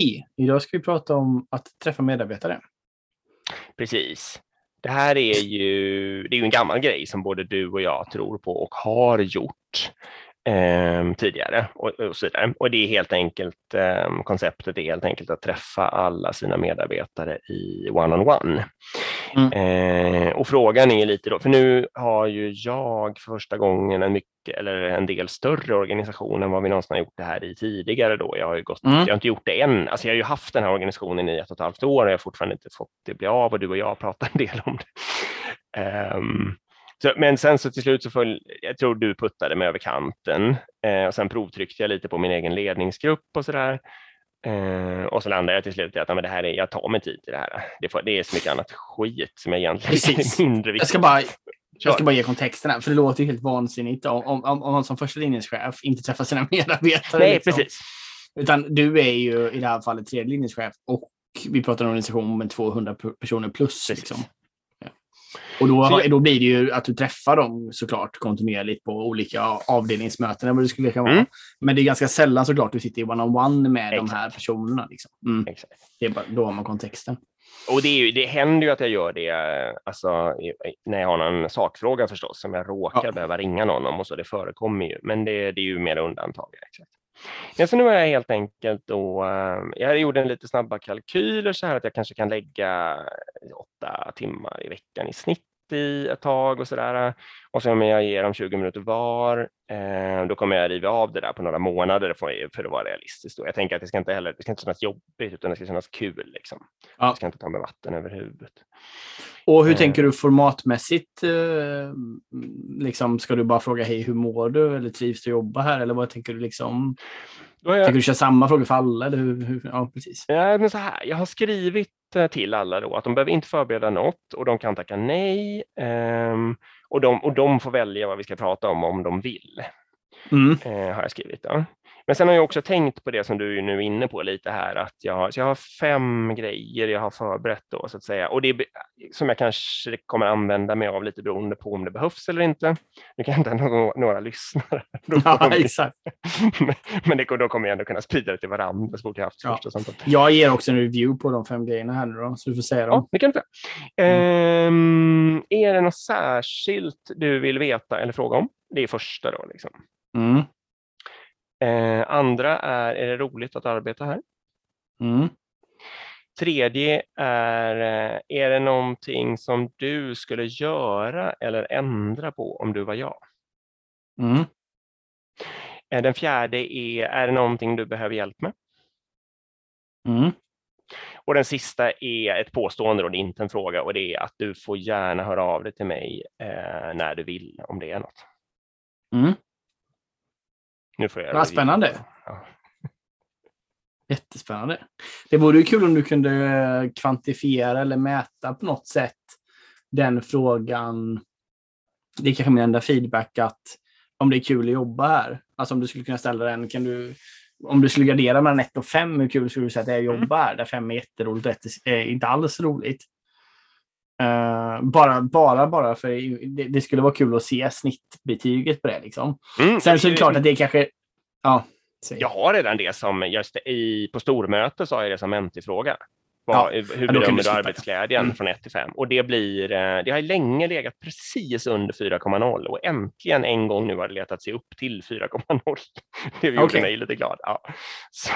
Hej! Idag ska vi prata om att träffa medarbetare. Precis. Det här är ju, det är ju en gammal grej som både du och jag tror på och har gjort eh, tidigare och, och, så vidare. Och det är helt enkelt, eh, konceptet är helt enkelt att träffa alla sina medarbetare i one-on-one. Mm. Eh, och frågan är lite då, för nu har ju jag för första gången en mycket, eller en del större organisation än vad vi någonsin har gjort det här i tidigare då. Jag har ju gått, mm. jag har inte gjort det än, alltså jag har ju haft den här organisationen i ett och ett halvt år och jag har fortfarande inte fått det bli av och du och jag pratar en del om det. Um, så, men sen så till slut så föll, jag tror du puttade mig över kanten eh, och sen provtryckte jag lite på min egen ledningsgrupp och sådär. Eh, och så landade jag till slut i att men det här är, jag tar mig tid till det här. Det, får, det är så mycket annat skit som jag egentligen Precis. är mindre viktigt. Jag ska bara, jag ska bara ge kontexten här, för det låter ju helt vansinnigt om, om, om, om man som första linjens chef inte träffar sina medarbetare. Nej, liksom. precis. Utan du är ju i det här fallet tredje linjens chef och vi pratar om en organisation med 200 personer plus. Liksom. Och då, då blir det ju att du träffar dem såklart kontinuerligt på olika avdelningsmöten eller vad det skulle kunna vara. Mm. Men det är ganska sällan såklart du sitter i one-on-one med Exakt. de här personerna. Liksom. Mm. Exakt. Det är bara, då har man kontexten. Och det, är ju, det händer ju att jag gör det alltså, när jag har någon sakfråga förstås, som jag råkar ja. behöva ringa någon om och så, det förekommer ju, men det, det är ju mer undantag. Exakt. Ja, så nu har jag helt enkelt då, ehm, jag gjorde en lite snabba kalkyler så här att jag kanske kan lägga åtta timmar i veckan i snitt i ett tag och sådär. Och så om jag ger dem 20 minuter var, eh, då kommer jag riva av det där på några månader för, att vara realistisk. Då. Jag tänker att det ska inte heller, det ska inte kännas jobbigt utan det ska kännas kul. Liksom. Ja. Jag ska inte ta med vatten över huvudet. Och hur eh. tänker du formatmässigt? Eh, liksom, ska du bara fråga hej, hur mår du? Eller trivs du att jobba här? Eller vad tänker du? Liksom? Jag... Tänker du köra samma frågor för alla? Eller hur, hur? Ja, precis. Ja, men så här, jag har skrivit till alla då att de behöver inte förbereda något och de kan tacka nej um, och, de, och de får välja vad vi ska prata om om de vill. Mm. Uh, har jag skrivit. Då. Men sen har jag också tänkt på det som du är nu är inne på lite här, att jag har, jag har fem grejer jag har förberett då så att säga, och det är, som jag kanske kommer använda mig av lite beroende på om det behövs eller inte. Nu kan jag inte några, några lyssnare. Ja, exakt. men, men det, då kommer jag ändå kunna sprida det till varandra. Så jag, haft ja. jag ger också en review på de fem grejerna här nu då, så du får säga dem. Ja, det kan du mm. um, Är det något särskilt du vill veta eller fråga om? Det är första då. Liksom. Mm. Andra är, är det roligt att arbeta här? Mm. Tredje är, eh, är det någonting som du skulle göra eller ändra på om du var jag? Mm. Eh, den fjärde är, är det någonting du behöver hjälp med? Mm. Och den sista är ett påstående, och det är inte en fråga, och det är att du får gärna höra av dig till mig eh, när du vill om det är något. Mm. Nu får jag Vad spännande. Ja. Jättespännande. Det vore ju kul om du kunde eh, kvantifiera eller mäta på något sätt den frågan. Det är kanske min enda feedback att om det är kul att jobba här. Alltså om du skulle kunna ställa den, kan du, om du skulle gradera mellan 1 och 5, hur kul skulle du säga att det är att jobba här? Där 5 är jätteroligt och 1 är inte alls roligt. Uh, bara, bara, bara för det, det, skulle vara kul att se snittbetyget på det. Liksom. Mm, Sen så är det klart att det kanske... Ja, jag har redan det som, just i, på stormöte så har jag det som mentifråga. Ja, hur bedömer du arbetsglädjen mm. från 1 till 5? Och det blir, eh, det har länge legat precis under 4,0 och äntligen en gång nu har det letat sig upp till 4,0. Det gjorde okay. mig lite glad. Ja. Så,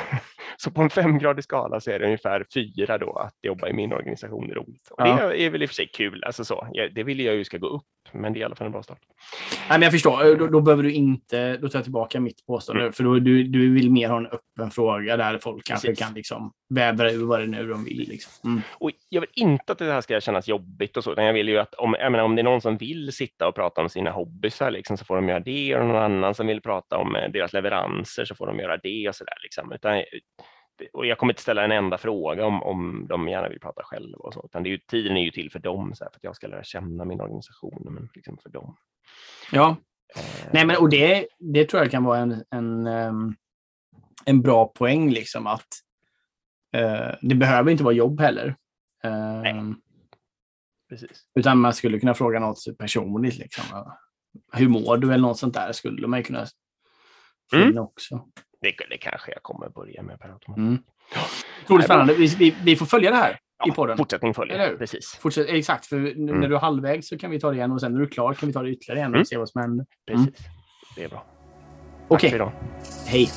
så, på en femgradig skala så är det ungefär fyra då att jobba i min organisation är roligt. Och ja. det är väl i och för sig kul, alltså så. Det vill jag ju ska gå upp, men det är i alla fall en bra start. Nej, men jag förstår, då, då behöver du inte, då tar jag tillbaka mitt påstående, mm. för då, du, du vill mer ha en öppen fråga där folk kanske Precis. kan liksom vädra ur vad det nu de vill. Liksom. Mm. Och jag vill inte att det här ska kännas jobbigt och så, utan jag vill ju att om, jag menar, om det är någon som vill sitta och prata om sina hobbysar liksom, så får de göra det och någon annan som vill prata om eh, deras leveranser så får de göra det och så där. Liksom. Utan, och jag kommer inte ställa en enda fråga om, om de gärna vill prata själva och så, utan det är ju, tiden är ju till för dem, så här, för att jag ska lära känna min organisation, men liksom för dem. Ja, eh. nej men och det, det tror jag kan vara en, en, ehm, en bra poäng, liksom att Eh, det behöver inte vara jobb heller. Nej. Ehm, Precis. Utan man skulle kunna fråga något personligt. Liksom. Hur mår du eller något sånt där skulle man kunna finna mm. också. Det, det kanske jag kommer börja med per automatik. Mm. Otroligt spännande. Vi, vi, vi får följa det här i Ja, podden. fortsättning följer. Precis. Fortsätt, exakt, för Mm. när du är halvvägs så kan vi ta det igen och sen när du är klar kan vi ta det ytterligare igen och Mm. se vad som händer. precis. Det är bra. Okej, hej. Hej.